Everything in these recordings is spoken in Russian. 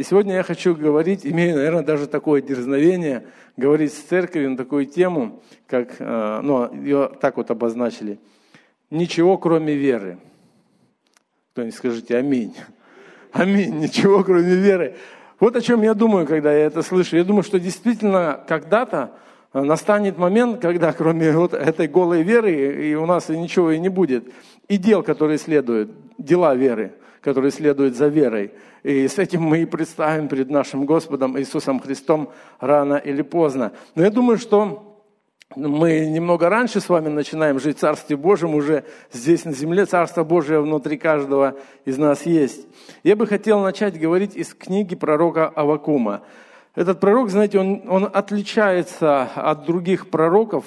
И сегодня я хочу говорить, имею, наверное, даже такое дерзновение, говорить с церковью на такую тему, как, э, ну, ее так вот обозначили. Ничего, кроме веры. Кто-нибудь скажите аминь. Аминь. Ничего, кроме веры. Вот о чем я думаю, когда я это слышу. Я думаю, что действительно когда-то э, настанет момент, когда кроме вот этой голой веры и у нас ничего и не будет. И дел, которые следуют, дела веры, которые следуют за верой – и с этим мы и представим перед нашим Господом Иисусом Христом рано или поздно. Но я думаю, что мы немного раньше с вами начинаем жить в Царстве Божьем, уже здесь на земле Царство Божие внутри каждого из нас есть. Я бы хотел начать говорить из книги пророка Авакума. Этот пророк, знаете, он, он отличается от других пророков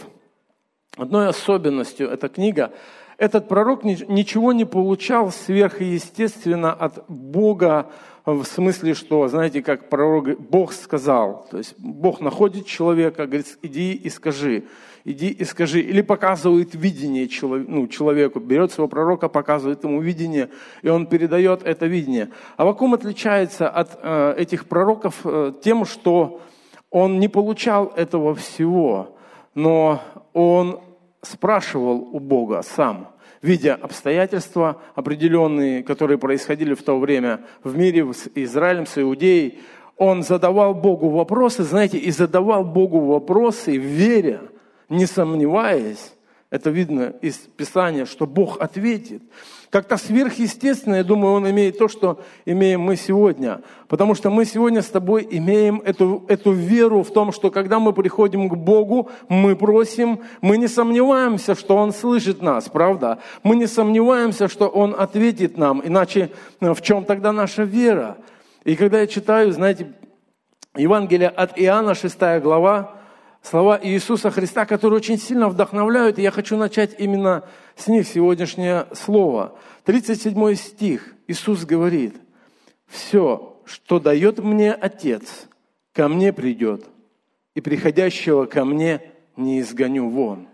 одной особенностью. Эта книга этот пророк ничего не получал сверхъестественно от Бога, в смысле, что, знаете, как пророк, Бог сказал, то есть Бог находит человека, говорит, иди и скажи, иди и скажи, или показывает видение ну, человеку, берет своего пророка, показывает ему видение, и он передает это видение. А Авакум отличается от э, этих пророков э, тем, что он не получал этого всего, но он спрашивал у Бога сам, видя обстоятельства определенные, которые происходили в то время в мире с Израилем, с Иудеей, он задавал Богу вопросы, знаете, и задавал Богу вопросы, веря, не сомневаясь, это видно из Писания, что Бог ответит. Как-то сверхъестественно, я думаю, он имеет то, что имеем мы сегодня. Потому что мы сегодня с тобой имеем эту, эту веру в том, что когда мы приходим к Богу, мы просим, мы не сомневаемся, что Он слышит нас, правда? Мы не сомневаемся, что Он ответит нам. Иначе э, в чем тогда наша вера? И когда я читаю, знаете, Евангелие от Иоанна, 6 глава, слова Иисуса Христа, которые очень сильно вдохновляют, и я хочу начать именно с них сегодняшнее слово. 37 стих. Иисус говорит, «Все, что дает мне Отец, ко мне придет, и приходящего ко мне не изгоню вон.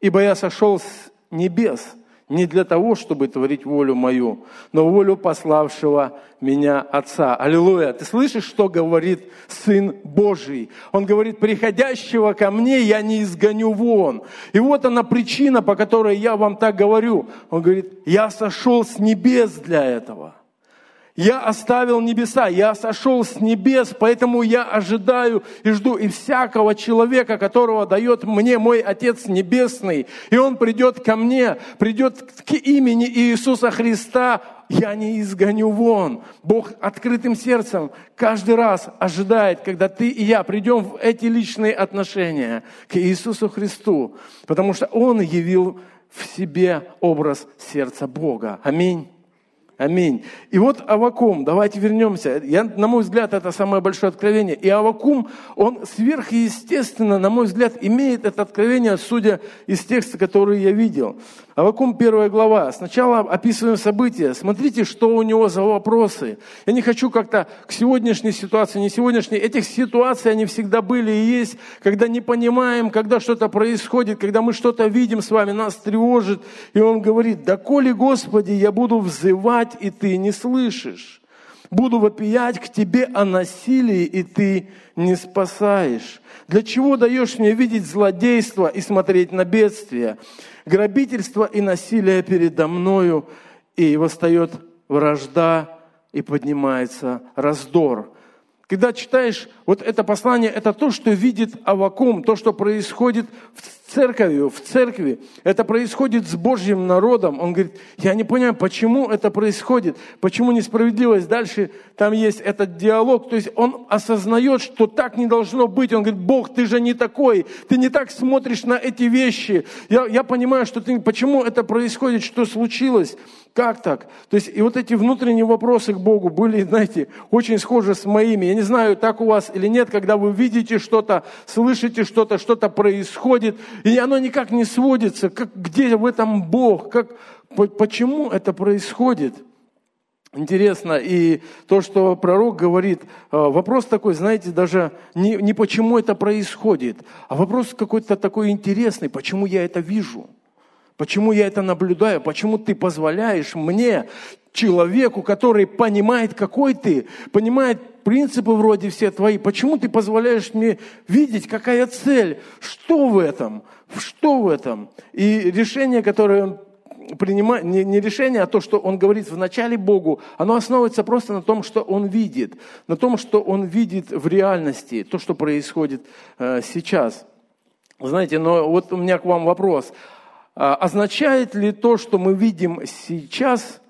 Ибо я сошел с небес, не для того, чтобы творить волю мою, но волю пославшего меня Отца. Аллилуйя! Ты слышишь, что говорит Сын Божий? Он говорит, приходящего ко мне я не изгоню вон. И вот она причина, по которой я вам так говорю. Он говорит, я сошел с небес для этого – я оставил небеса, я сошел с небес, поэтому я ожидаю и жду и всякого человека, которого дает мне мой Отец Небесный, и он придет ко мне, придет к имени Иисуса Христа, я не изгоню вон. Бог открытым сердцем каждый раз ожидает, когда ты и я придем в эти личные отношения к Иисусу Христу, потому что Он явил в себе образ сердца Бога. Аминь. Аминь. И вот Авакум, давайте вернемся. Я, на мой взгляд, это самое большое откровение. И Авакум, он сверхъестественно, на мой взгляд, имеет это откровение, судя из текста, который я видел. Авакум первая глава. Сначала описываем события. Смотрите, что у него за вопросы. Я не хочу как-то к сегодняшней ситуации, не сегодняшней. Этих ситуаций, они всегда были и есть, когда не понимаем, когда что-то происходит, когда мы что-то видим с вами, нас тревожит. И он говорит, да коли, Господи, я буду взывать, и ты не слышишь. Буду вопиять к тебе о насилии, и ты не спасаешь. Для чего даешь мне видеть злодейство и смотреть на бедствие? Грабительство и насилие передо мною, и восстает вражда, и поднимается раздор. Когда читаешь вот это послание, это то, что видит Авакум, то, что происходит в церковью, в церкви. Это происходит с Божьим народом. Он говорит, я не понимаю, почему это происходит, почему несправедливость. Дальше там есть этот диалог. То есть он осознает, что так не должно быть. Он говорит, Бог, ты же не такой, ты не так смотришь на эти вещи. Я, я понимаю, что ты, почему это происходит, что случилось. Как так? То есть и вот эти внутренние вопросы к Богу были, знаете, очень схожи с моими. Я не знаю, так у вас или нет, когда вы видите что-то, слышите что-то, что-то происходит, и оно никак не сводится. Как, где в этом Бог? Как, почему это происходит? Интересно, и то, что пророк говорит, э, вопрос такой, знаете, даже не, не почему это происходит, а вопрос какой-то такой интересный, почему я это вижу – Почему я это наблюдаю? Почему ты позволяешь мне человеку, который понимает, какой ты, понимает принципы вроде все твои. Почему ты позволяешь мне видеть, какая цель? Что в этом? Что в этом? И решение, которое он принимает, не, не решение, а то, что он говорит в начале Богу, оно основывается просто на том, что он видит, на том, что он видит в реальности, то, что происходит э, сейчас. Знаете, но вот у меня к вам вопрос. А, означает ли то, что мы видим сейчас,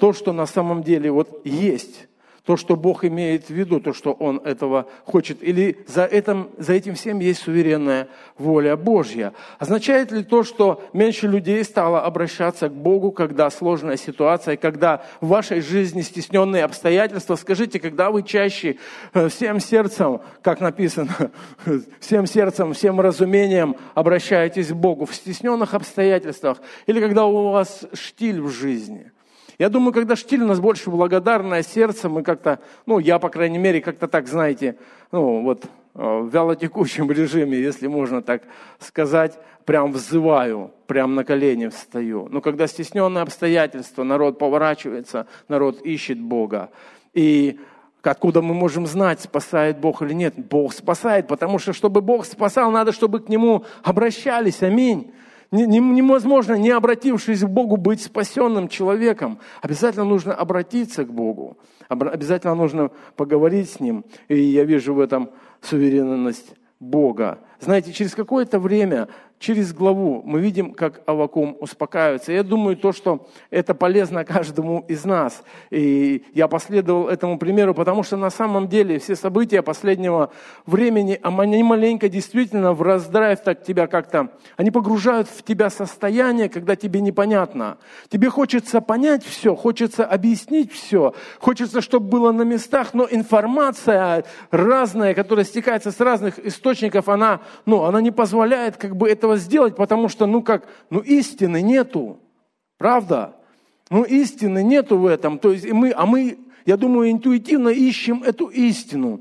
то, что на самом деле вот есть? то, что Бог имеет в виду, то, что Он этого хочет, или за этим, за этим всем есть суверенная воля Божья. Означает ли то, что меньше людей стало обращаться к Богу, когда сложная ситуация, когда в вашей жизни стесненные обстоятельства? Скажите, когда вы чаще э, всем сердцем, как написано, всем сердцем, всем разумением обращаетесь к Богу в стесненных обстоятельствах, или когда у вас штиль в жизни – я думаю, когда штиль у нас больше благодарное сердце, мы как-то, ну, я, по крайней мере, как-то так, знаете, ну, вот э, в вялотекущем режиме, если можно так сказать, прям взываю, прям на колени встаю. Но когда стесненные обстоятельства, народ поворачивается, народ ищет Бога. И откуда мы можем знать, спасает Бог или нет? Бог спасает, потому что, чтобы Бог спасал, надо, чтобы к Нему обращались. Аминь невозможно, не обратившись к Богу, быть спасенным человеком. Обязательно нужно обратиться к Богу. Обязательно нужно поговорить с Ним. И я вижу в этом суверенность Бога. Знаете, через какое-то время через главу мы видим, как Авакум успокаивается. Я думаю, то, что это полезно каждому из нас. И я последовал этому примеру, потому что на самом деле все события последнего времени, они маленько действительно в раздрайв так тебя как-то, они погружают в тебя состояние, когда тебе непонятно. Тебе хочется понять все, хочется объяснить все, хочется, чтобы было на местах, но информация разная, которая стекается с разных источников, она, ну, она не позволяет как бы это этого сделать, потому что, ну как, ну истины нету. Правда? Ну истины нету в этом. То есть мы, а мы, я думаю, интуитивно ищем эту истину.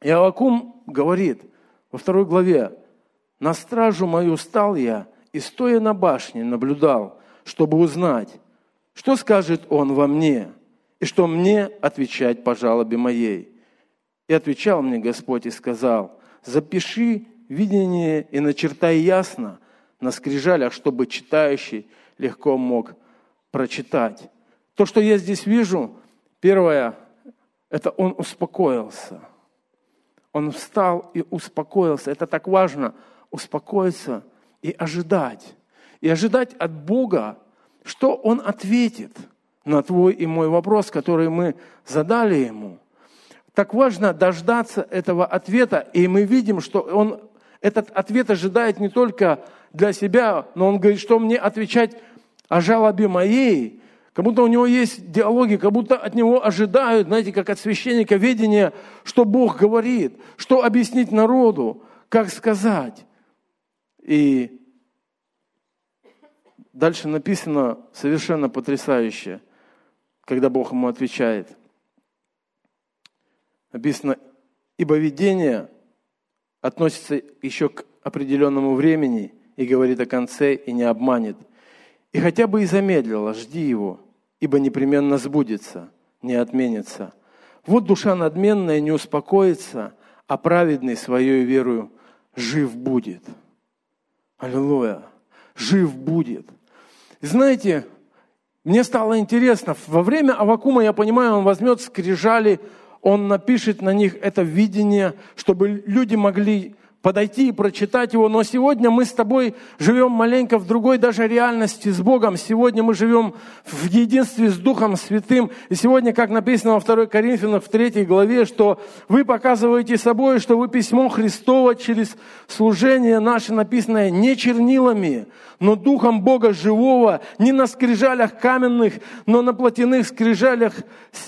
И Авакум говорит во второй главе, «На стражу мою стал я, и стоя на башне наблюдал, чтобы узнать, что скажет он во мне, и что мне отвечать по жалобе моей. И отвечал мне Господь и сказал, запиши видение и начертай ясно на скрижалях, чтобы читающий легко мог прочитать. То, что я здесь вижу, первое, это он успокоился. Он встал и успокоился. Это так важно, успокоиться и ожидать. И ожидать от Бога, что Он ответит на твой и мой вопрос, который мы задали Ему. Так важно дождаться этого ответа, и мы видим, что Он этот ответ ожидает не только для себя, но он говорит, что мне отвечать о жалобе моей, как будто у него есть диалоги, как будто от него ожидают, знаете, как от священника ведения, что Бог говорит, что объяснить народу, как сказать. И дальше написано совершенно потрясающе, когда Бог ему отвечает. Написано, ибо видение относится еще к определенному времени и говорит о конце и не обманет. И хотя бы и замедлила, жди его, ибо непременно сбудется, не отменится. Вот душа надменная не успокоится, а праведный своей верою жив будет. Аллилуйя. Жив будет. Знаете, мне стало интересно, во время Авакума, я понимаю, он возьмет скрижали он напишет на них это видение, чтобы люди могли подойти и прочитать его. Но сегодня мы с тобой живем маленько в другой даже реальности с Богом. Сегодня мы живем в единстве с Духом Святым. И сегодня, как написано во 2 Коринфянах в 3 главе, что вы показываете собой, что вы письмо Христово через служение наше написанное не чернилами, но Духом Бога живого, не на скрижалях каменных, но на плотяных скрижалях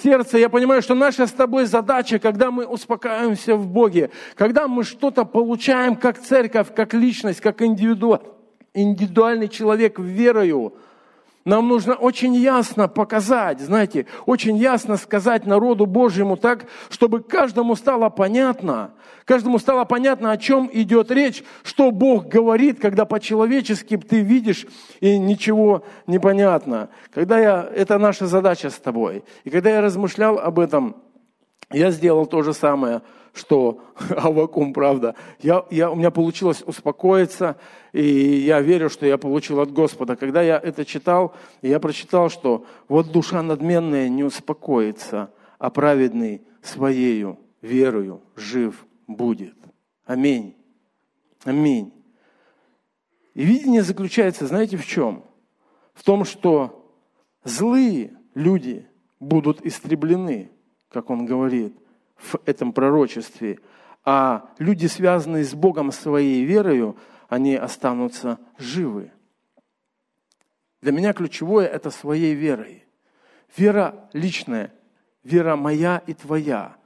сердца. Я понимаю, что наша с тобой задача, когда мы успокаиваемся в Боге, когда мы что-то получаем, получаем как церковь, как личность, как индивиду, индивидуальный человек верою, Нам нужно очень ясно показать, знаете, очень ясно сказать народу Божьему так, чтобы каждому стало понятно, каждому стало понятно, о чем идет речь, что Бог говорит, когда по-человечески ты видишь и ничего не понятно. Когда я, это наша задача с тобой. И когда я размышлял об этом, я сделал то же самое, что Авакум, правда. Я, я, у меня получилось успокоиться, и я верю, что я получил от Господа. Когда я это читал, я прочитал, что вот душа надменная не успокоится, а праведный своею верою жив будет. Аминь. Аминь. И видение заключается, знаете, в чем? В том, что злые люди будут истреблены, как он говорит в этом пророчестве, а люди, связанные с Богом своей верою, они останутся живы. Для меня ключевое – это своей верой. Вера личная, вера моя и твоя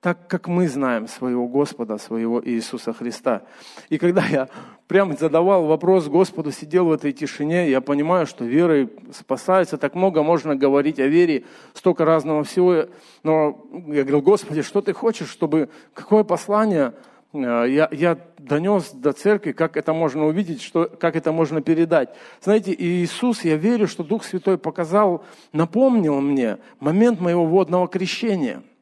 так как мы знаем своего Господа, своего Иисуса Христа. И когда я прям задавал вопрос Господу, сидел в этой тишине, я понимаю, что верой спасается, так много можно говорить о вере, столько разного всего. Но я говорил, Господи, что ты хочешь, чтобы, какое послание э, я, я донес до церкви, как это можно увидеть, что, как это можно передать. Знаете, Иисус, я верю, что Дух Святой показал, напомнил мне момент моего водного крещения –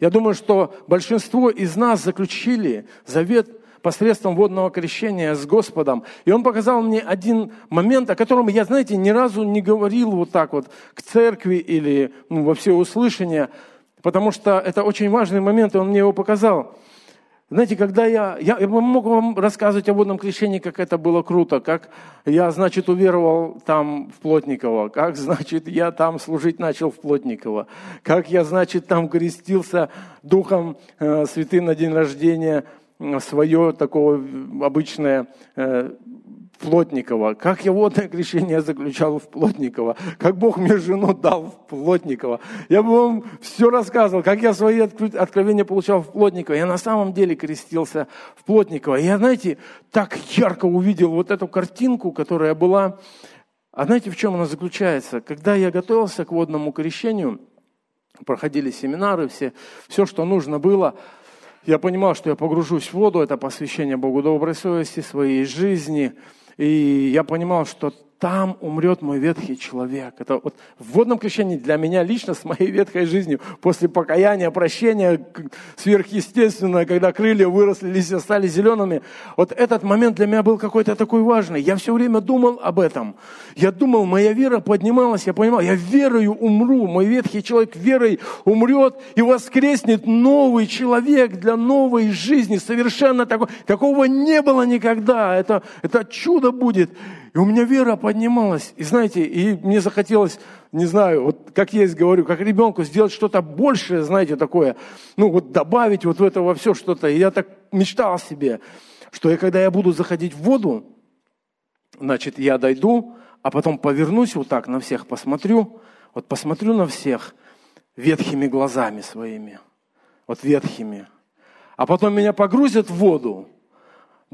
я думаю, что большинство из нас заключили завет посредством водного крещения с Господом. И он показал мне один момент, о котором я, знаете, ни разу не говорил вот так вот к церкви или ну, во всеуслышание, потому что это очень важный момент, и он мне его показал. Знаете, когда я, я, я мог вам рассказывать о водном крещении, как это было круто, как я, значит, уверовал там в Плотниково, как, значит, я там служить начал в Плотниково, как я, значит, там крестился Духом э, Святым на день рождения, свое такое обычное э, Плотникова, как я водное крещение заключал в Плотникова, как Бог мне жену дал в Плотникова. Я бы вам все рассказывал, как я свои откровения получал в Плотникова. Я на самом деле крестился в Плотникова. Я, знаете, так ярко увидел вот эту картинку, которая была. А знаете, в чем она заключается? Когда я готовился к водному крещению, проходили семинары, все, все, что нужно было, я понимал, что я погружусь в воду, это посвящение Богу доброй совести, своей жизни – и я понимал, что там умрет мой ветхий человек. Это вот в водном крещении для меня лично с моей ветхой жизнью, после покаяния, прощения сверхъестественное, когда крылья выросли, листья стали зелеными, вот этот момент для меня был какой-то такой важный. Я все время думал об этом. Я думал, моя вера поднималась, я понимал, я верою умру, мой ветхий человек верой умрет, и воскреснет новый человек для новой жизни, совершенно такой, такого не было никогда. Это, это чудо будет. И у меня вера поднималась. И знаете, и мне захотелось, не знаю, вот как я есть говорю, как ребенку сделать что-то большее, знаете, такое, ну вот добавить вот в это во все что-то. И я так мечтал себе, что я, когда я буду заходить в воду, значит, я дойду, а потом повернусь вот так на всех, посмотрю, вот посмотрю на всех ветхими глазами своими, вот ветхими. А потом меня погрузят в воду,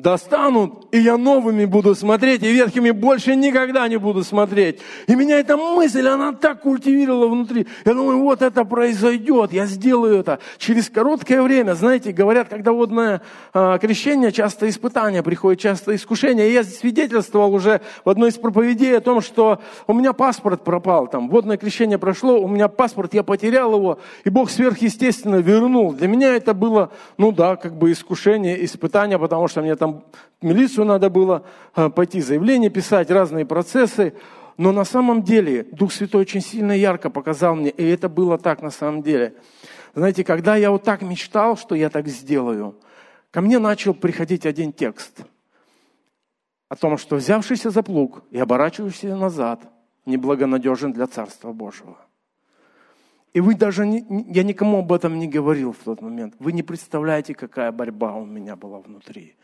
достанут, и я новыми буду смотреть, и ветхими больше никогда не буду смотреть. И меня эта мысль, она так культивировала внутри. Я думаю, вот это произойдет, я сделаю это. Через короткое время, знаете, говорят, когда водное э, крещение, часто испытания приходят, часто искушения. И я свидетельствовал уже в одной из проповедей о том, что у меня паспорт пропал, там, водное крещение прошло, у меня паспорт, я потерял его, и Бог сверхъестественно вернул. Для меня это было, ну да, как бы искушение, испытание, потому что мне там там милицию надо было а, пойти заявление писать, разные процессы. Но на самом деле Дух Святой очень сильно ярко показал мне, и это было так на самом деле. Знаете, когда я вот так мечтал, что я так сделаю, ко мне начал приходить один текст о том, что взявшийся за плуг и оборачивающийся назад неблагонадежен для Царства Божьего. И вы даже, не, я никому об этом не говорил в тот момент. Вы не представляете, какая борьба у меня была внутри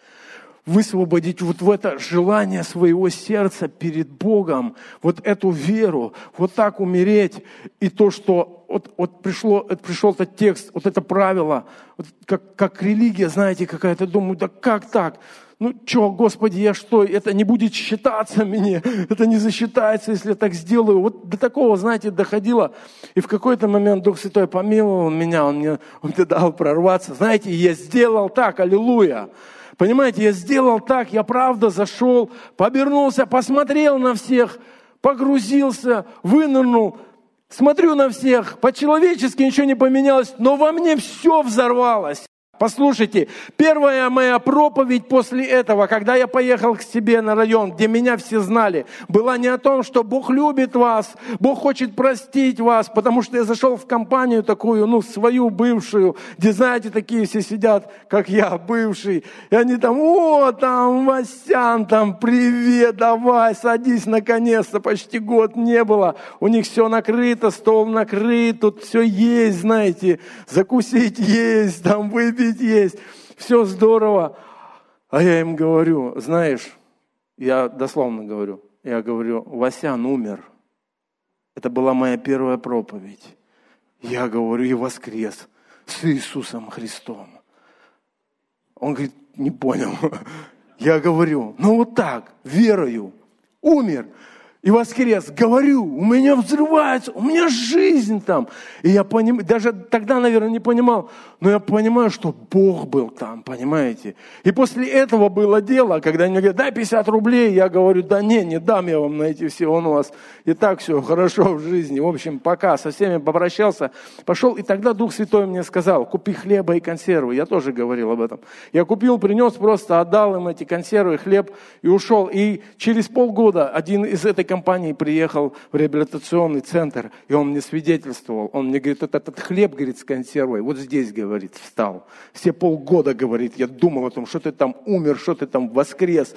высвободить вот в это желание своего сердца перед Богом, вот эту веру, вот так умереть, и то, что вот, вот пришло, пришел этот текст, вот это правило, вот как, как религия, знаете, какая-то, думаю, да как так? ну что, Господи, я что, это не будет считаться мне, это не засчитается, если я так сделаю. Вот до такого, знаете, доходило. И в какой-то момент Дух Святой помиловал меня, Он мне, он мне дал прорваться. Знаете, я сделал так, аллилуйя. Понимаете, я сделал так, я правда зашел, побернулся, посмотрел на всех, погрузился, вынырнул, смотрю на всех, по-человечески ничего не поменялось, но во мне все взорвалось. Послушайте, первая моя проповедь после этого, когда я поехал к себе на район, где меня все знали, была не о том, что Бог любит вас, Бог хочет простить вас, потому что я зашел в компанию такую, ну, свою бывшую, где, знаете, такие все сидят, как я, бывший, и они там, о, там, Васян, там, привет, давай, садись, наконец-то, почти год не было, у них все накрыто, стол накрыт, тут все есть, знаете, закусить есть, там, выпить выпить есть, все здорово. А я им говорю, знаешь, я дословно говорю, я говорю, Васян умер. Это была моя первая проповедь. Я говорю, и воскрес с Иисусом Христом. Он говорит, не понял. Я говорю, ну вот так, верою, умер и воскрес. Говорю, у меня взрывается, у меня жизнь там. И я понимаю, даже тогда, наверное, не понимал, но я понимаю, что Бог был там, понимаете. И после этого было дело, когда они говорят, дай 50 рублей, я говорю, да не, не дам я вам на эти все, он у вас и так все хорошо в жизни. В общем, пока, со всеми попрощался, пошел, и тогда Дух Святой мне сказал, купи хлеба и консервы. Я тоже говорил об этом. Я купил, принес, просто отдал им эти консервы, хлеб и ушел. И через полгода один из этой компании приехал в реабилитационный центр, и он мне свидетельствовал. Он мне говорит, вот этот хлеб, говорит, с консервой, вот здесь, говорит, встал. Все полгода, говорит, я думал о том, что ты там умер, что ты там воскрес.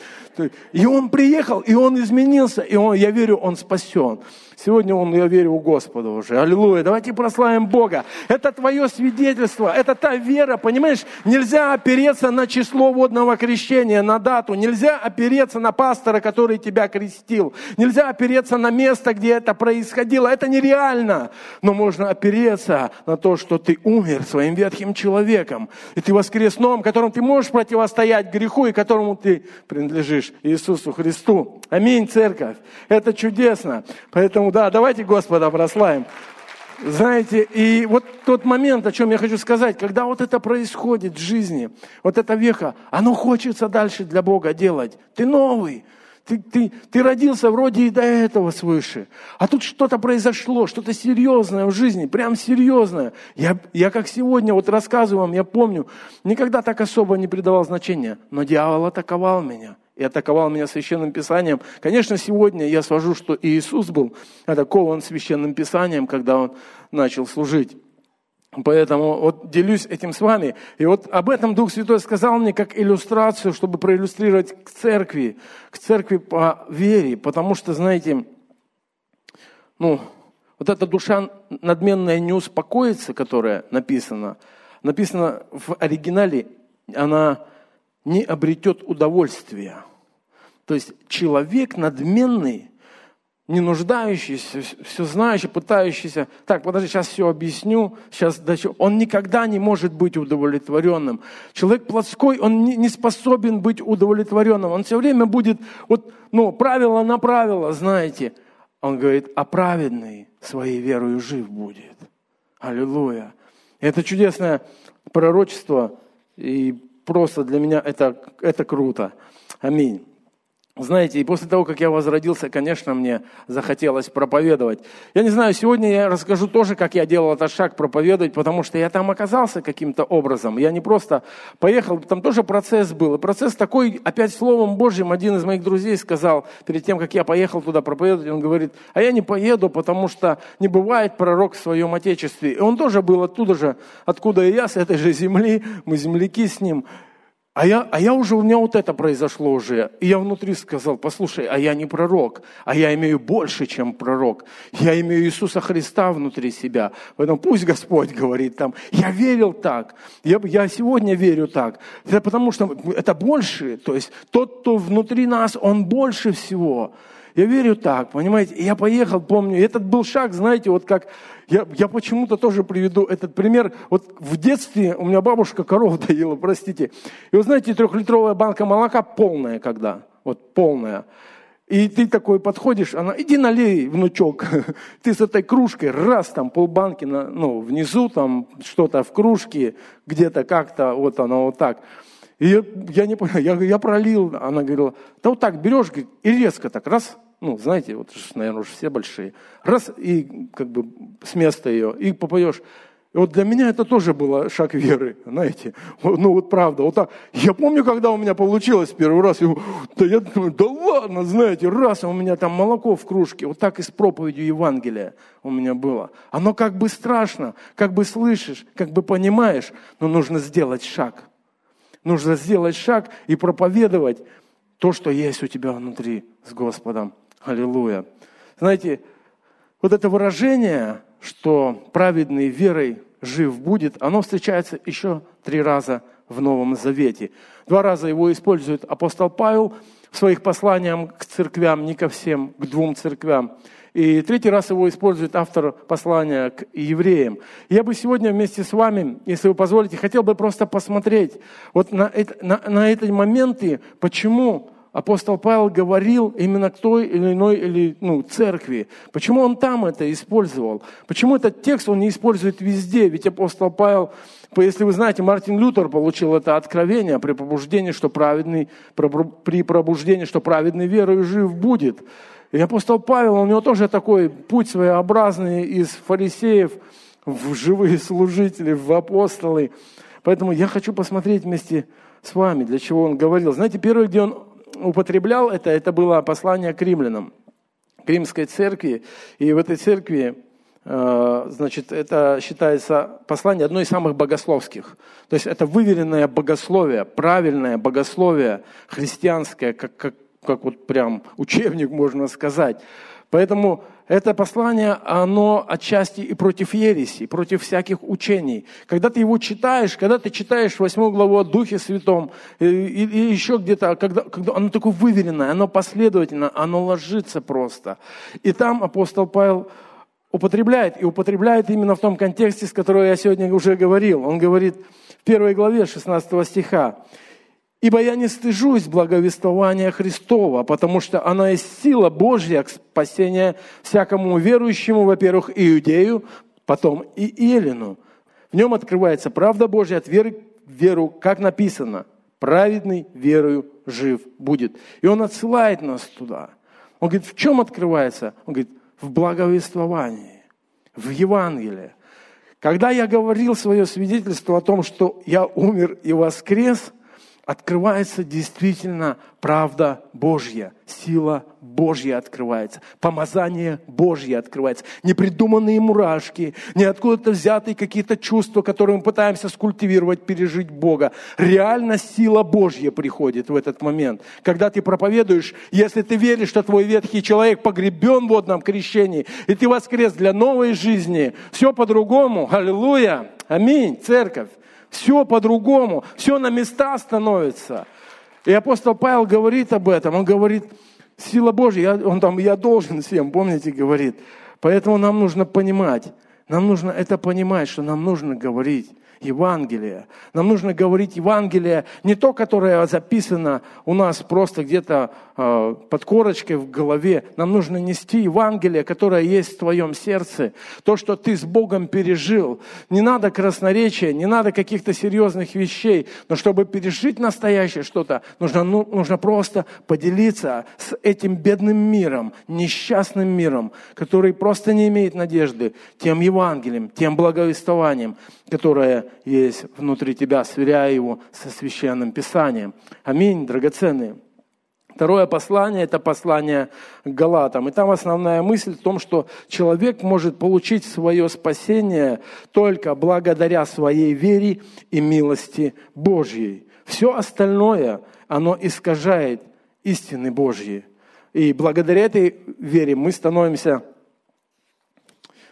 И он приехал, и он изменился, и он, я верю, он спасен. Сегодня он, я верю, у Господа уже. Аллилуйя. Давайте прославим Бога. Это твое свидетельство, это та вера, понимаешь? Нельзя опереться на число водного крещения, на дату. Нельзя опереться на пастора, который тебя крестил. Нельзя опереться на место, где это происходило. Это нереально. Но можно опереться на то, что ты умер своим ветхим человеком. И ты воскрес новым, которым ты можешь противостоять греху и которому ты принадлежишь Иисусу Христу. Аминь, церковь. Это чудесно. Поэтому да, давайте Господа прославим. Знаете, и вот тот момент, о чем я хочу сказать, когда вот это происходит в жизни, вот это веха, оно хочется дальше для Бога делать. Ты новый, ты, ты, ты родился вроде и до этого свыше. А тут что-то произошло, что-то серьезное в жизни, прям серьезное. Я, я как сегодня вот рассказываю вам, я помню, никогда так особо не придавал значения, но дьявол атаковал меня и атаковал меня священным писанием. Конечно, сегодня я свожу, что Иисус был атакован священным писанием, когда он начал служить. Поэтому вот делюсь этим с вами. И вот об этом Дух Святой сказал мне как иллюстрацию, чтобы проиллюстрировать к церкви, к церкви по вере. Потому что, знаете, ну, вот эта душа надменная не успокоится, которая написана, написано в оригинале, она не обретет удовольствия. То есть человек надменный, не нуждающийся, все знающий, пытающийся, так, подожди, сейчас все объясню, сейчас дальше. Он никогда не может быть удовлетворенным. Человек плотской, он не, не способен быть удовлетворенным. Он все время будет, вот, ну, правило на правило, знаете. Он говорит, а праведный своей верою жив будет. Аллилуйя. Это чудесное пророчество, и просто для меня это, это круто. Аминь. Знаете, и после того, как я возродился, конечно, мне захотелось проповедовать. Я не знаю, сегодня я расскажу тоже, как я делал этот шаг проповедовать, потому что я там оказался каким-то образом. Я не просто поехал, там тоже процесс был. И процесс такой, опять Словом Божьим, один из моих друзей сказал, перед тем, как я поехал туда проповедовать, он говорит, а я не поеду, потому что не бывает пророк в своем Отечестве. И он тоже был оттуда же, откуда и я, с этой же земли, мы земляки с ним. А я, а я уже, у меня вот это произошло уже. И я внутри сказал, послушай, а я не пророк, а я имею больше, чем пророк. Я имею Иисуса Христа внутри себя. Поэтому пусть Господь говорит там, я верил так, я, я сегодня верю так. Это потому что это больше, то есть тот, кто внутри нас, он больше всего. Я верю так, понимаете? И я поехал, помню, и этот был шаг, знаете, вот как, я, я почему-то тоже приведу этот пример. Вот в детстве у меня бабушка корову доила, простите. И вы знаете, трехлитровая банка молока полная когда, вот полная. И ты такой подходишь, она, иди налей, внучок. Ты с этой кружкой, раз там полбанки, на, ну, внизу там что-то в кружке, где-то как-то, вот она вот так. И я, я не понял, я, я пролил, она говорила, да вот так берешь и резко так, раз, ну, знаете, вот, наверное, уже все большие, раз, и как бы с места ее, и попоешь. И вот для меня это тоже было шаг веры, знаете. Ну вот правда, вот так. Я помню, когда у меня получилось первый раз, я, да я думаю, да ладно, знаете, раз, у меня там молоко в кружке, вот так и с проповедью Евангелия у меня было. Оно как бы страшно, как бы слышишь, как бы понимаешь, но нужно сделать шаг. Нужно сделать шаг и проповедовать то, что есть у тебя внутри с Господом. Аллилуйя. Знаете, вот это выражение, что праведный верой жив будет, оно встречается еще три раза в Новом Завете. Два раза его использует апостол Павел в своих посланиях к церквям, не ко всем, к двум церквям. И третий раз его использует автор послания к евреям. Я бы сегодня вместе с вами, если вы позволите, хотел бы просто посмотреть вот на, это, на, на эти моменты, почему апостол Павел говорил именно к той или иной или, ну, церкви. Почему он там это использовал? Почему этот текст он не использует везде? Ведь апостол Павел, если вы знаете, Мартин Лютер получил это откровение при пробуждении, что праведный, при пробуждении, что праведный верою жив будет. И апостол Павел, у него тоже такой путь своеобразный из фарисеев в живые служители, в апостолы. Поэтому я хочу посмотреть вместе с вами, для чего он говорил. Знаете, первое, где он употреблял это, это было послание к римлянам, к римской церкви. И в этой церкви, э, значит, это считается послание одно из самых богословских. То есть это выверенное богословие, правильное богословие христианское, как, как как вот прям учебник, можно сказать. Поэтому это послание, оно отчасти и против ереси, против всяких учений. Когда ты его читаешь, когда ты читаешь восьмую главу о Духе Святом, и, и, и еще где-то, когда, когда оно такое выверенное, оно последовательно, оно ложится просто. И там апостол Павел употребляет, и употребляет именно в том контексте, с которого я сегодня уже говорил. Он говорит в первой главе 16 стиха, Ибо я не стыжусь благовествования Христова, потому что оно есть сила Божья к спасению всякому верующему, во-первых, иудею, потом и Елену. В нем открывается правда Божья от веры к веру, как написано, праведный верою жив будет. И он отсылает нас туда. Он говорит, в чем открывается? Он говорит, в благовествовании, в Евангелии. Когда я говорил свое свидетельство о том, что я умер и воскрес – открывается действительно правда Божья, сила Божья открывается, помазание Божье открывается. Не придуманные мурашки, не откуда-то взятые какие-то чувства, которые мы пытаемся скультивировать, пережить Бога. Реально сила Божья приходит в этот момент. Когда ты проповедуешь, если ты веришь, что твой ветхий человек погребен в водном крещении, и ты воскрес для новой жизни, все по-другому. Аллилуйя! Аминь, церковь. Все по-другому, все на места становится. И апостол Павел говорит об этом. Он говорит, сила Божья, он там, я должен всем, помните, говорит. Поэтому нам нужно понимать, нам нужно это понимать, что нам нужно говорить. Евангелие. Нам нужно говорить Евангелие не то, которое записано у нас просто где-то э, под корочкой в голове. Нам нужно нести Евангелие, которое есть в твоем сердце. То, что ты с Богом пережил. Не надо красноречия, не надо каких-то серьезных вещей. Но чтобы пережить настоящее что-то, нужно, ну, нужно просто поделиться с этим бедным миром, несчастным миром, который просто не имеет надежды, тем Евангелием, тем благовествованием, которое есть внутри тебя, сверяя его со священным писанием. Аминь, драгоценные. Второе послание – это послание к Галатам. И там основная мысль в том, что человек может получить свое спасение только благодаря своей вере и милости Божьей. Все остальное, оно искажает истины Божьи. И благодаря этой вере мы становимся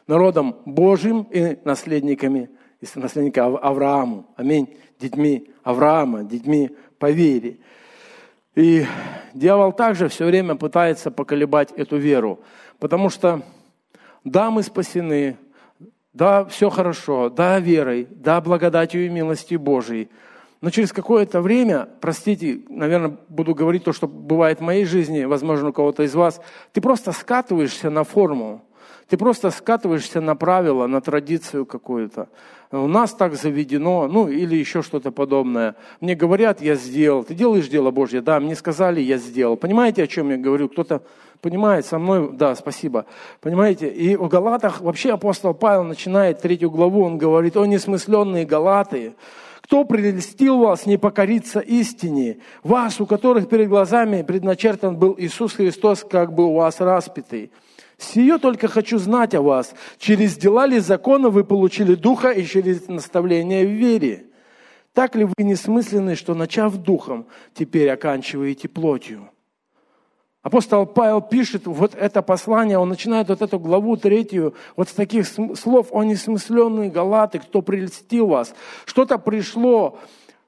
народом Божьим и наследниками из наследника Аврааму. Аминь. Детьми Авраама, детьми по вере. И дьявол также все время пытается поколебать эту веру, потому что да, мы спасены, да, все хорошо, да, верой, да, благодатью и милостью Божией, но через какое-то время, простите, наверное, буду говорить то, что бывает в моей жизни, возможно, у кого-то из вас, ты просто скатываешься на форму. Ты просто скатываешься на правила, на традицию какую-то. У нас так заведено, ну или еще что-то подобное. Мне говорят, я сделал. Ты делаешь дело Божье? Да, мне сказали, я сделал. Понимаете, о чем я говорю? Кто-то понимает со мной? Да, спасибо. Понимаете? И в Галатах вообще апостол Павел начинает третью главу, он говорит, о несмысленные Галаты, кто прелестил вас не покориться истине? Вас, у которых перед глазами предначертан был Иисус Христос, как бы у вас распятый. Сие только хочу знать о вас. Через дела ли закона вы получили духа и через наставление в вере? Так ли вы несмысленны, что, начав духом, теперь оканчиваете плотью? Апостол Павел пишет вот это послание, он начинает вот эту главу третью, вот с таких слов, о несмысленные галаты, кто прельстил вас. Что-то пришло,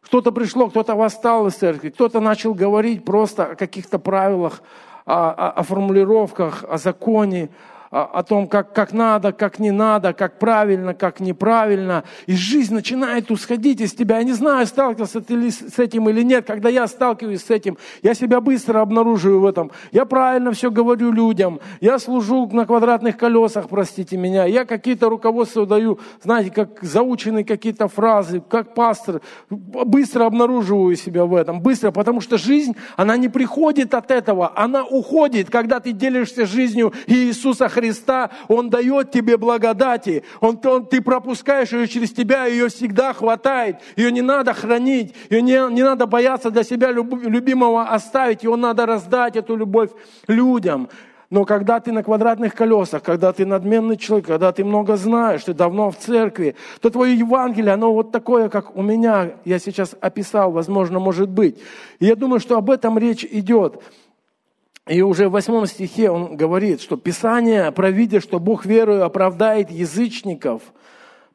что-то пришло, кто-то восстал из церкви, кто-то начал говорить просто о каких-то правилах, о, о, о формулировках, о законе, о том, как, как надо, как не надо, как правильно, как неправильно. И жизнь начинает усходить из тебя. Я не знаю, сталкивался ты ли с этим или нет. Когда я сталкиваюсь с этим, я себя быстро обнаруживаю в этом. Я правильно все говорю людям. Я служу на квадратных колесах, простите меня. Я какие-то руководства даю, знаете, как заученные какие-то фразы, как пастор. Быстро обнаруживаю себя в этом. Быстро, потому что жизнь, она не приходит от этого. Она уходит, когда ты делишься жизнью Иисуса Христа Христа, Он дает тебе благодати. Он, он, ты пропускаешь ее через тебя, ее всегда хватает. Ее не надо хранить, ее не, не надо бояться для себя любимого оставить. Его надо раздать, эту любовь людям. Но когда ты на квадратных колесах, когда ты надменный человек, когда ты много знаешь, ты давно в церкви, то твое Евангелие, оно вот такое, как у меня, я сейчас описал, возможно, может быть. И я думаю, что об этом речь идет. И уже в восьмом стихе он говорит, что Писание, провидя, что Бог верою оправдает язычников,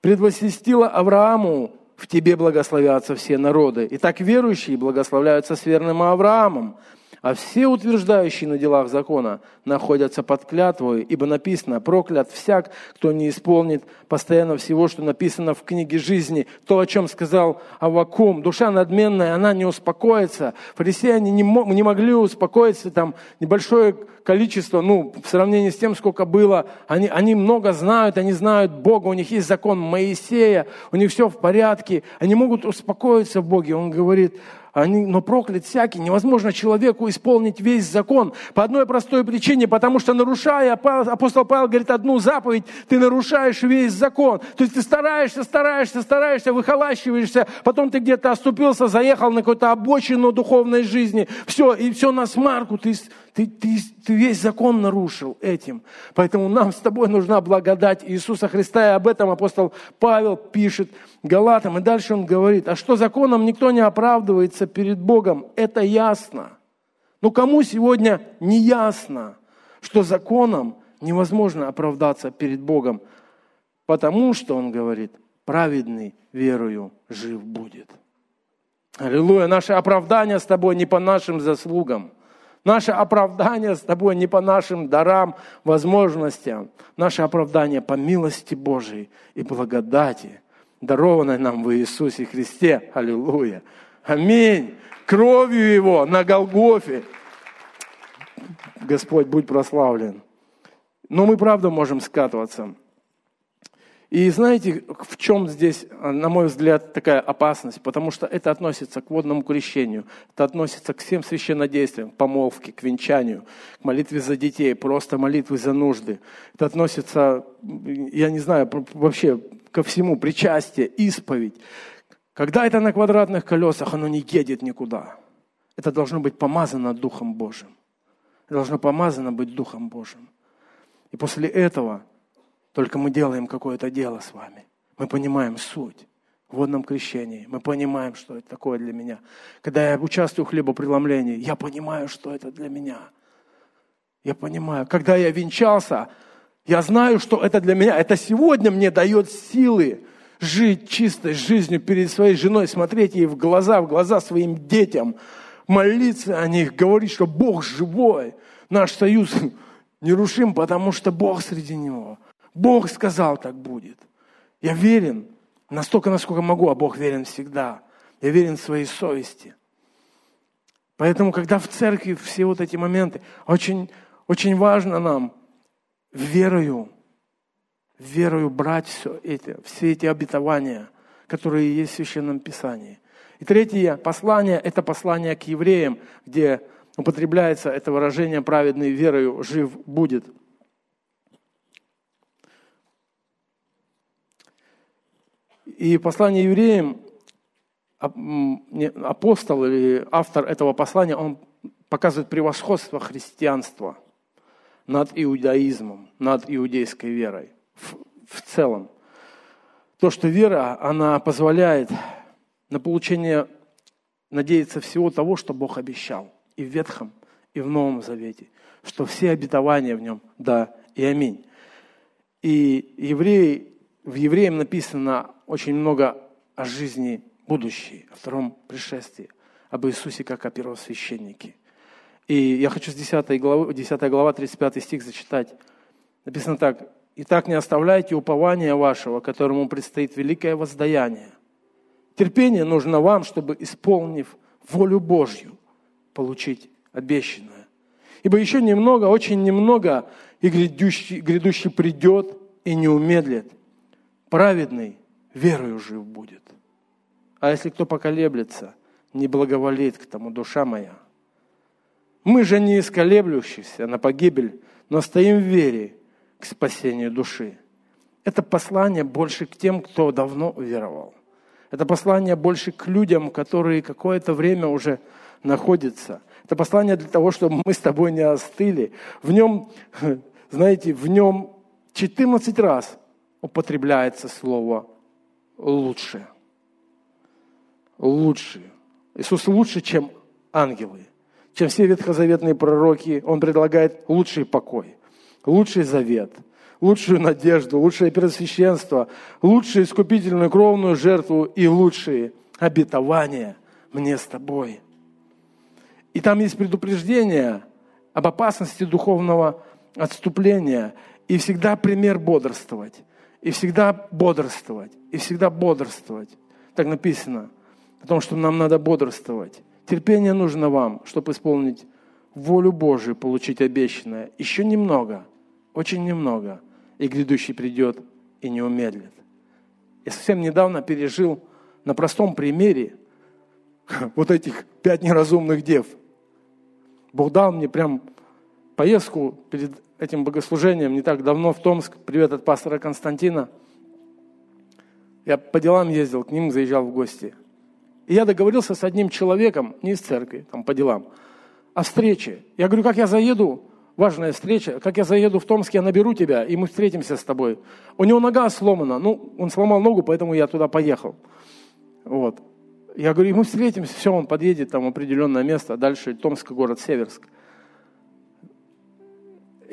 предвосвестило Аврааму, в тебе благословятся все народы. И так верующие благословляются с верным Авраамом. А все утверждающие на делах закона находятся под клятвой, ибо написано, проклят всяк, кто не исполнит постоянно всего, что написано в книге жизни. То, о чем сказал Авакум. Душа надменная, она не успокоится. Фарисеяне не, не могли успокоиться, там небольшое количество, ну, в сравнении с тем, сколько было. Они, они много знают, они знают Бога, у них есть закон Моисея, у них все в порядке. Они могут успокоиться в Боге. Он говорит, они, но проклят всякий. Невозможно человеку исполнить весь закон по одной простой причине, потому что нарушая, апостол Павел говорит, одну заповедь, ты нарушаешь весь закон. То есть ты стараешься, стараешься, стараешься, выхолащиваешься, потом ты где-то оступился, заехал на какую-то обочину духовной жизни, все, и все на смарку, ты, ты, ты, ты весь закон нарушил этим. Поэтому нам с тобой нужна благодать Иисуса Христа, и об этом апостол Павел пишет Галатам. И дальше он говорит, а что законом никто не оправдывается перед Богом, это ясно. Но кому сегодня не ясно, что законом невозможно оправдаться перед Богом? Потому что, он говорит, праведный верою жив будет. Аллилуйя. Наше оправдание с тобой не по нашим заслугам. Наше оправдание с тобой не по нашим дарам, возможностям. Наше оправдание по милости Божией и благодати, дарованной нам в Иисусе Христе. Аллилуйя. Аминь. Кровью Его на Голгофе. Господь, будь прославлен. Но мы правда можем скатываться. И знаете, в чем здесь, на мой взгляд, такая опасность? Потому что это относится к водному крещению, это относится к всем священнодействиям, помолвке, к венчанию, к молитве за детей, просто молитвы за нужды. Это относится, я не знаю, вообще ко всему, причастие, исповедь. Когда это на квадратных колесах, оно не едет никуда. Это должно быть помазано Духом Божьим. Это должно помазано быть Духом Божьим. И после этого только мы делаем какое-то дело с вами. Мы понимаем суть в водном крещении. Мы понимаем, что это такое для меня. Когда я участвую в хлебопреломлении, я понимаю, что это для меня. Я понимаю. Когда я венчался, я знаю, что это для меня. Это сегодня мне дает силы жить чистой жизнью перед своей женой, смотреть ей в глаза, в глаза своим детям, молиться о них, говорить, что Бог живой, наш союз нерушим, потому что Бог среди него. Бог сказал, так будет. Я верен настолько, насколько могу, а Бог верен всегда. Я верен своей совести. Поэтому, когда в церкви все вот эти моменты, очень, очень важно нам верою, верою брать все эти, все эти обетования, которые есть в Священном Писании. И третье послание – это послание к евреям, где употребляется это выражение «праведный верою жив будет». И послание евреям, апостол или автор этого послания, он показывает превосходство христианства над иудаизмом, над иудейской верой в, в целом. То, что вера, она позволяет на получение надеяться всего того, что Бог обещал и в Ветхом, и в Новом Завете, что все обетования в нем – да и аминь. И евреи, в Евреям написано очень много о жизни будущей, о втором пришествии, об Иисусе как о первосвященнике. И я хочу с 10 главы, 10 глава, 35 стих зачитать. Написано так. «Итак, не оставляйте упования вашего, которому предстоит великое воздаяние. Терпение нужно вам, чтобы, исполнив волю Божью, получить обещанное. Ибо еще немного, очень немного, и грядущий, грядущий придет и не умедлит. Праведный верою жив будет. А если кто поколеблется, не благоволит к тому душа моя. Мы же не исколеблющиеся на погибель, но стоим в вере к спасению души. Это послание больше к тем, кто давно уверовал. Это послание больше к людям, которые какое-то время уже находятся. Это послание для того, чтобы мы с тобой не остыли. В нем, знаете, в нем 14 раз употребляется слово «лучше». Лучше. Иисус лучше, чем ангелы, чем все ветхозаветные пророки. Он предлагает лучший покой, лучший завет – лучшую надежду, лучшее первосвященство, лучшую искупительную кровную жертву и лучшие обетования мне с тобой. И там есть предупреждение об опасности духовного отступления и всегда пример бодрствовать, и всегда бодрствовать, и всегда бодрствовать. Так написано о том, что нам надо бодрствовать. Терпение нужно вам, чтобы исполнить волю Божию, получить обещанное. Еще немного – очень немного, и грядущий придет и не умедлит. Я совсем недавно пережил на простом примере вот этих пять неразумных дев. Бог дал мне прям поездку перед этим богослужением не так давно в Томск. Привет от пастора Константина. Я по делам ездил, к ним заезжал в гости. И я договорился с одним человеком, не из церкви, там по делам, о встрече. Я говорю, как я заеду, важная встреча. Как я заеду в Томск, я наберу тебя, и мы встретимся с тобой. У него нога сломана. Ну, он сломал ногу, поэтому я туда поехал. Вот. Я говорю, мы встретимся, все, он подъедет там определенное место, дальше Томск, город Северск.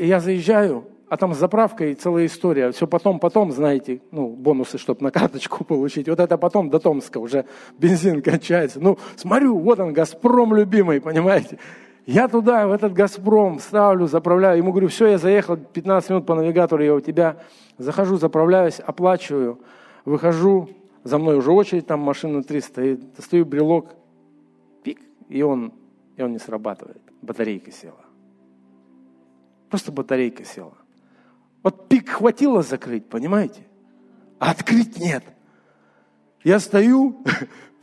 И я заезжаю, а там с заправкой целая история. Все потом, потом, знаете, ну, бонусы, чтобы на карточку получить. Вот это потом до Томска уже бензин кончается. Ну, смотрю, вот он, Газпром любимый, понимаете. Я туда, в этот «Газпром» ставлю, заправляю. Ему говорю, все, я заехал, 15 минут по навигатору я у тебя. Захожу, заправляюсь, оплачиваю, выхожу. За мной уже очередь, там машина 3 стоит. Достаю брелок, пик, и он, и он не срабатывает. Батарейка села. Просто батарейка села. Вот пик хватило закрыть, понимаете? А открыть нет. Я стою,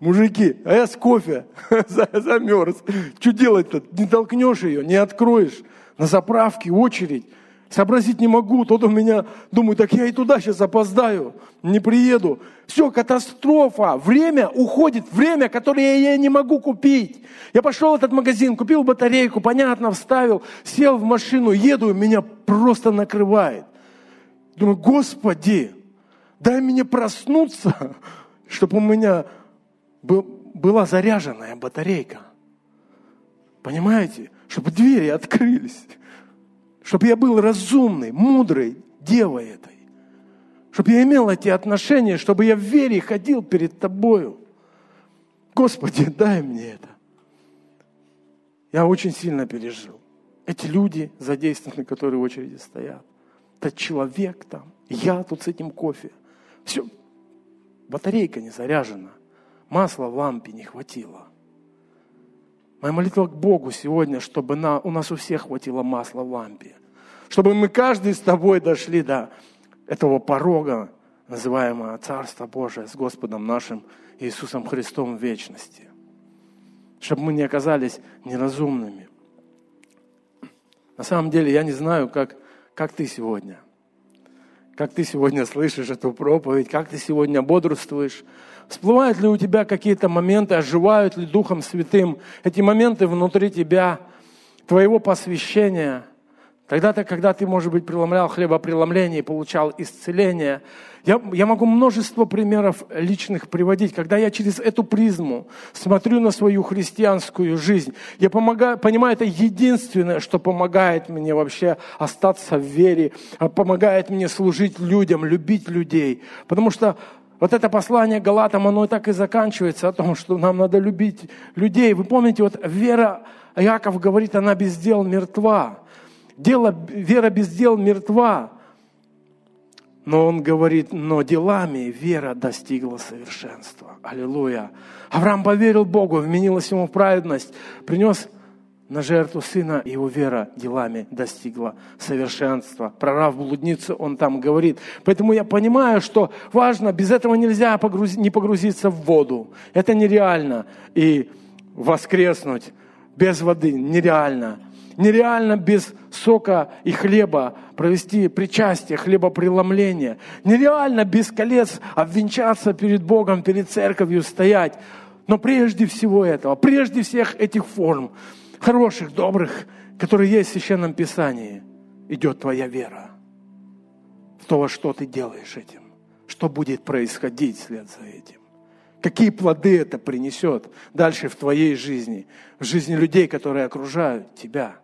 Мужики, а я с кофе замерз. Что делать-то? Не толкнешь ее, не откроешь. На заправке очередь. Сообразить не могу. Тот у меня, думаю, так я и туда сейчас опоздаю. Не приеду. Все, катастрофа. Время уходит. Время, которое я не могу купить. Я пошел в этот магазин, купил батарейку, понятно, вставил, сел в машину, еду, меня просто накрывает. Думаю, Господи, дай мне проснуться, чтобы у меня была заряженная батарейка. Понимаете? Чтобы двери открылись. Чтобы я был разумный, мудрый девой этой. Чтобы я имел эти отношения, чтобы я в вере ходил перед тобою. Господи, дай мне это. я очень сильно пережил. Эти люди задействованы, которые в очереди стоят. Этот человек там, я тут с этим кофе. Все, батарейка не заряжена, масла в лампе не хватило. Моя молитва к Богу сегодня, чтобы на, у нас у всех хватило масла в лампе. Чтобы мы каждый с тобой дошли до этого порога, называемого Царство Божие с Господом нашим Иисусом Христом в вечности. Чтобы мы не оказались неразумными. На самом деле я не знаю, как, как ты сегодня. Как ты сегодня слышишь эту проповедь, как ты сегодня бодрствуешь. Всплывают ли у тебя какие-то моменты, оживают ли Духом Святым эти моменты внутри тебя, твоего посвящения – Тогда-то, когда ты, может быть, преломлял хлебопреломление и получал исцеление, я, я могу множество примеров личных приводить. Когда я через эту призму смотрю на свою христианскую жизнь, я помогаю, понимаю, это единственное, что помогает мне вообще остаться в вере, а помогает мне служить людям, любить людей. Потому что вот это послание Галатам, оно и так и заканчивается о том, что нам надо любить людей. Вы помните, вот вера, Яков говорит, она без дел мертва. Дело, вера без дел мертва. Но он говорит, но делами вера достигла совершенства. Аллилуйя. Авраам поверил Богу, вменилась ему в праведность, принес на жертву сына, и его вера делами достигла совершенства. Прорав блудницу он там говорит. Поэтому я понимаю, что важно, без этого нельзя погруз... не погрузиться в воду. Это нереально. И воскреснуть без воды нереально. Нереально без сока и хлеба провести причастие, хлебопреломление. Нереально без колец обвенчаться перед Богом, перед церковью стоять. Но прежде всего этого, прежде всех этих форм, хороших, добрых, которые есть в Священном Писании, идет твоя вера в то, во что ты делаешь этим, что будет происходить вслед за этим. Какие плоды это принесет дальше в твоей жизни, в жизни людей, которые окружают тебя –